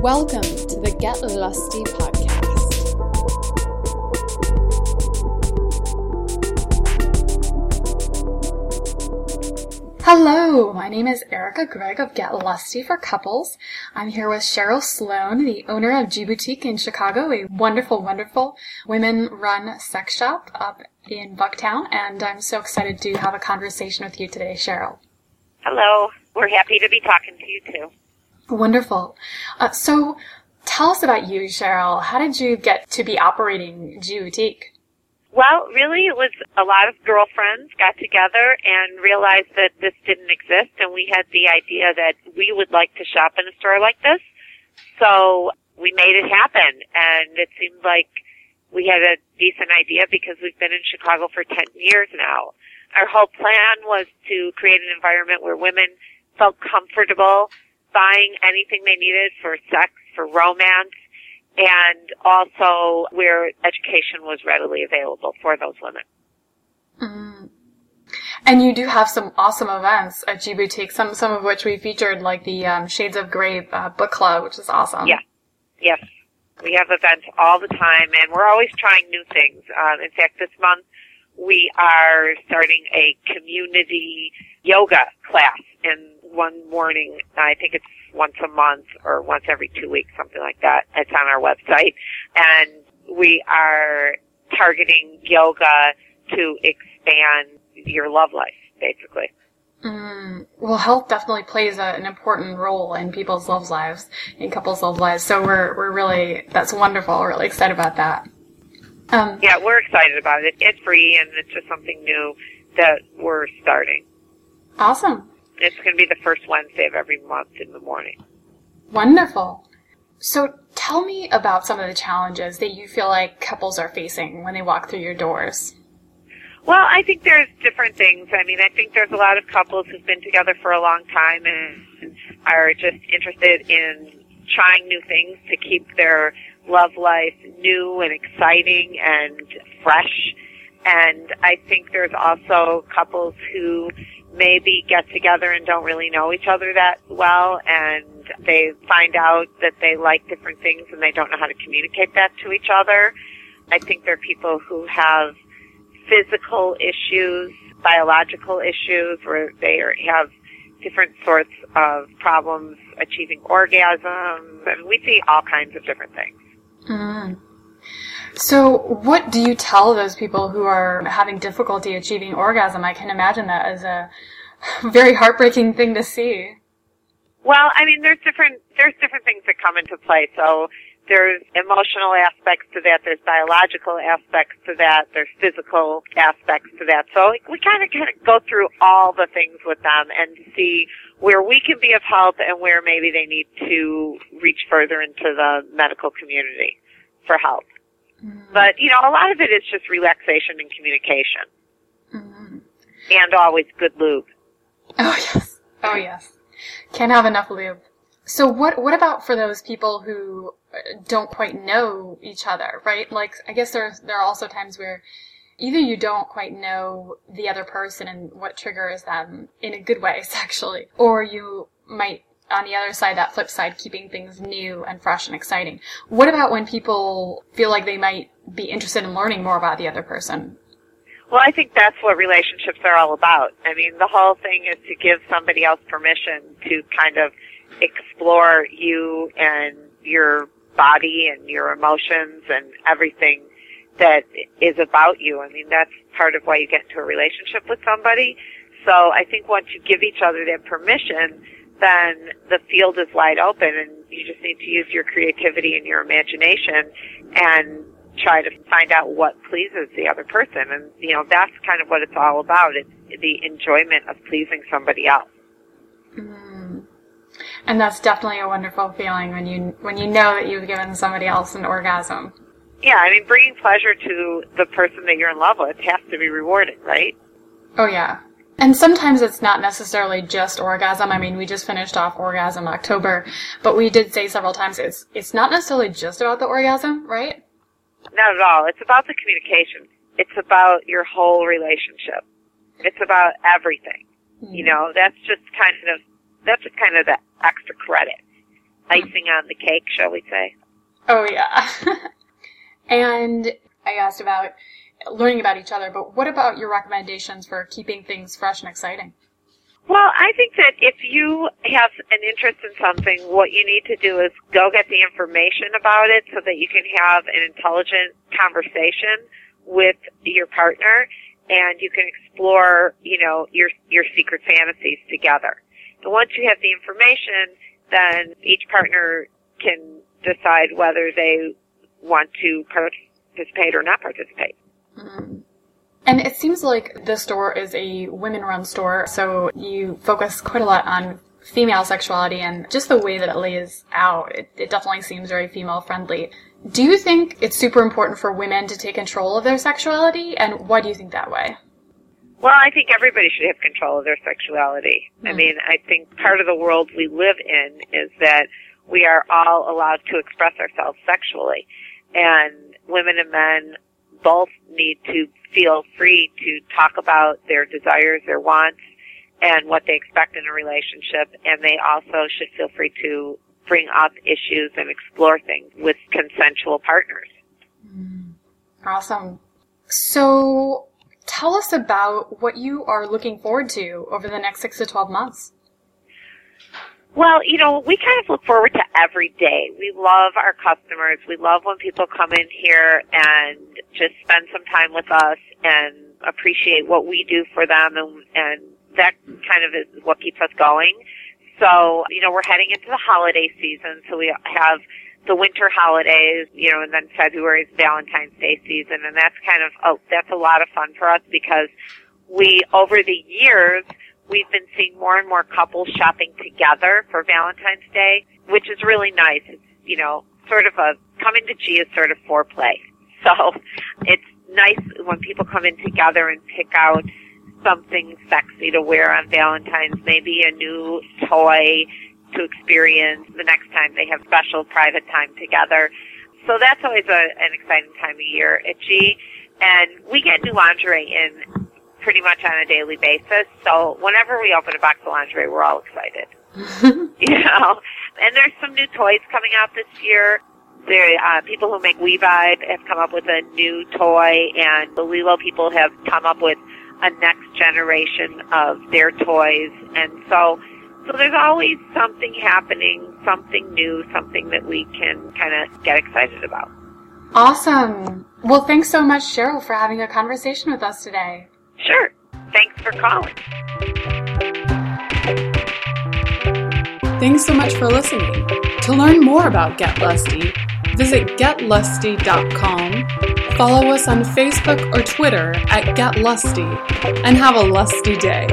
Welcome to the Get Lusty podcast. Hello, my name is Erica Gregg of Get Lusty for Couples. I'm here with Cheryl Sloan, the owner of G Boutique in Chicago, a wonderful, wonderful women-run sex shop up in Bucktown, and I'm so excited to have a conversation with you today, Cheryl. Hello. We're happy to be talking to you too. Wonderful. Uh, so, tell us about you, Cheryl. How did you get to be operating G Boutique? Well, really, it was a lot of girlfriends got together and realized that this didn't exist, and we had the idea that we would like to shop in a store like this. So we made it happen, and it seemed like we had a decent idea because we've been in Chicago for 10 years now. Our whole plan was to create an environment where women felt comfortable buying anything they needed for sex, for romance, and also where education was readily available for those women. Mm. And you do have some awesome events at G Boutique, some some of which we featured, like the um, Shades of Grey uh, book club, which is awesome. Yeah, yes, we have events all the time, and we're always trying new things. Um, in fact, this month we are starting a community yoga class in one morning. I think it's once a month or once every two weeks, something like that. It's on our website. And we are targeting yoga to expand your love life, basically. Mm, well, health definitely plays a, an important role in people's love lives, in couples' love lives. So we're we're really that's wonderful. We're really excited about that. Um, yeah, we're excited about it. It's free and it's just something new that we're starting. Awesome. It's going to be the first Wednesday of every month in the morning. Wonderful. So tell me about some of the challenges that you feel like couples are facing when they walk through your doors. Well, I think there's different things. I mean, I think there's a lot of couples who've been together for a long time and are just interested in trying new things to keep their love life new and exciting and fresh. And I think there's also couples who maybe get together and don't really know each other that well and they find out that they like different things and they don't know how to communicate that to each other. I think there are people who have physical issues, biological issues where they are, have different sorts of problems achieving orgasm. And we see all kinds of different things. Mm. So, what do you tell those people who are having difficulty achieving orgasm? I can imagine that as a very heartbreaking thing to see. Well, I mean, there's different there's different things that come into play. So there's emotional aspects to that. There's biological aspects to that. There's physical aspects to that. So we kind of kind of go through all the things with them and see where we can be of help and where maybe they need to reach further into the medical community for help. Mm-hmm. But you know, a lot of it is just relaxation and communication, mm-hmm. and always good lube. Oh yes, oh yes, can't have enough lube. So what what about for those people who uh, don't quite know each other, right? Like I guess there there are also times where either you don't quite know the other person and what triggers them in a good way sexually, or you might on the other side, that flip side, keeping things new and fresh and exciting. What about when people feel like they might be interested in learning more about the other person? Well, I think that's what relationships are all about. I mean, the whole thing is to give somebody else permission to kind of explore you and your body and your emotions and everything that is about you. I mean, that's part of why you get into a relationship with somebody. So I think once you give each other that permission, then the field is wide open and you just need to use your creativity and your imagination and try to find out what pleases the other person. And, you know, that's kind of what it's all about. It's the enjoyment of pleasing somebody else. Mm. And that's definitely a wonderful feeling when you, when you know that you've given somebody else an orgasm. Yeah, I mean, bringing pleasure to the person that you're in love with has to be rewarding, right? Oh yeah. And sometimes it's not necessarily just orgasm. I mean, we just finished off orgasm October, but we did say several times it's it's not necessarily just about the orgasm, right? Not at all. It's about the communication. It's about your whole relationship. It's about everything. Mm-hmm. You know, that's just kind of that's just kind of the extra credit. icing on the cake, shall we say. Oh, yeah. and I asked about learning about each other, but what about your recommendations for keeping things fresh and exciting? Well, I think that if you have an interest in something, what you need to do is go get the information about it so that you can have an intelligent conversation with your partner and you can explore, you know, your your secret fantasies together. And once you have the information, then each partner can decide whether they want to participate or not participate. Mm-hmm. And it seems like the store is a women run store, so you focus quite a lot on female sexuality and just the way that it lays out. It, it definitely seems very female friendly. Do you think it's super important for women to take control of their sexuality, and why do you think that way? Well, I think everybody should have control of their sexuality. Mm. I mean, I think part of the world we live in is that we are all allowed to express ourselves sexually. And women and men both need to feel free to talk about their desires, their wants, and what they expect in a relationship. And they also should feel free to bring up issues and explore things with consensual partners. Mm. Awesome. So tell us about what you are looking forward to over the next six to 12 months. Well, you know, we kind of look forward to every day. We love our customers. We love when people come in here and just spend some time with us and appreciate what we do for them and, and that kind of is what keeps us going. So, you know, we're heading into the holiday season, so we have the winter holidays, you know, and then February is Valentine's Day season, and that's kind of, oh, that's a lot of fun for us because we, over the years, we've been seeing more and more couples shopping together for Valentine's Day, which is really nice. It's, you know, sort of a, coming to G is sort of foreplay. So it's nice when people come in together and pick out something sexy to wear on Valentine's, maybe a new toy to experience the next time they have special private time together. So that's always a, an exciting time of year at G. And we get new lingerie in pretty much on a daily basis. So whenever we open a box of lingerie, we're all excited. you know, and there's some new toys coming out this year. There, uh, people who make We-Vibe have come up with a new toy, and the LELO people have come up with a next generation of their toys. And so, so there's always something happening, something new, something that we can kind of get excited about. Awesome. Well, thanks so much, Cheryl, for having a conversation with us today. Sure. Thanks for calling. Thanks so much for listening. To learn more about Get Lusty, visit getlusty.com Follow us on Facebook or Twitter at Get Lusty and have a lusty day.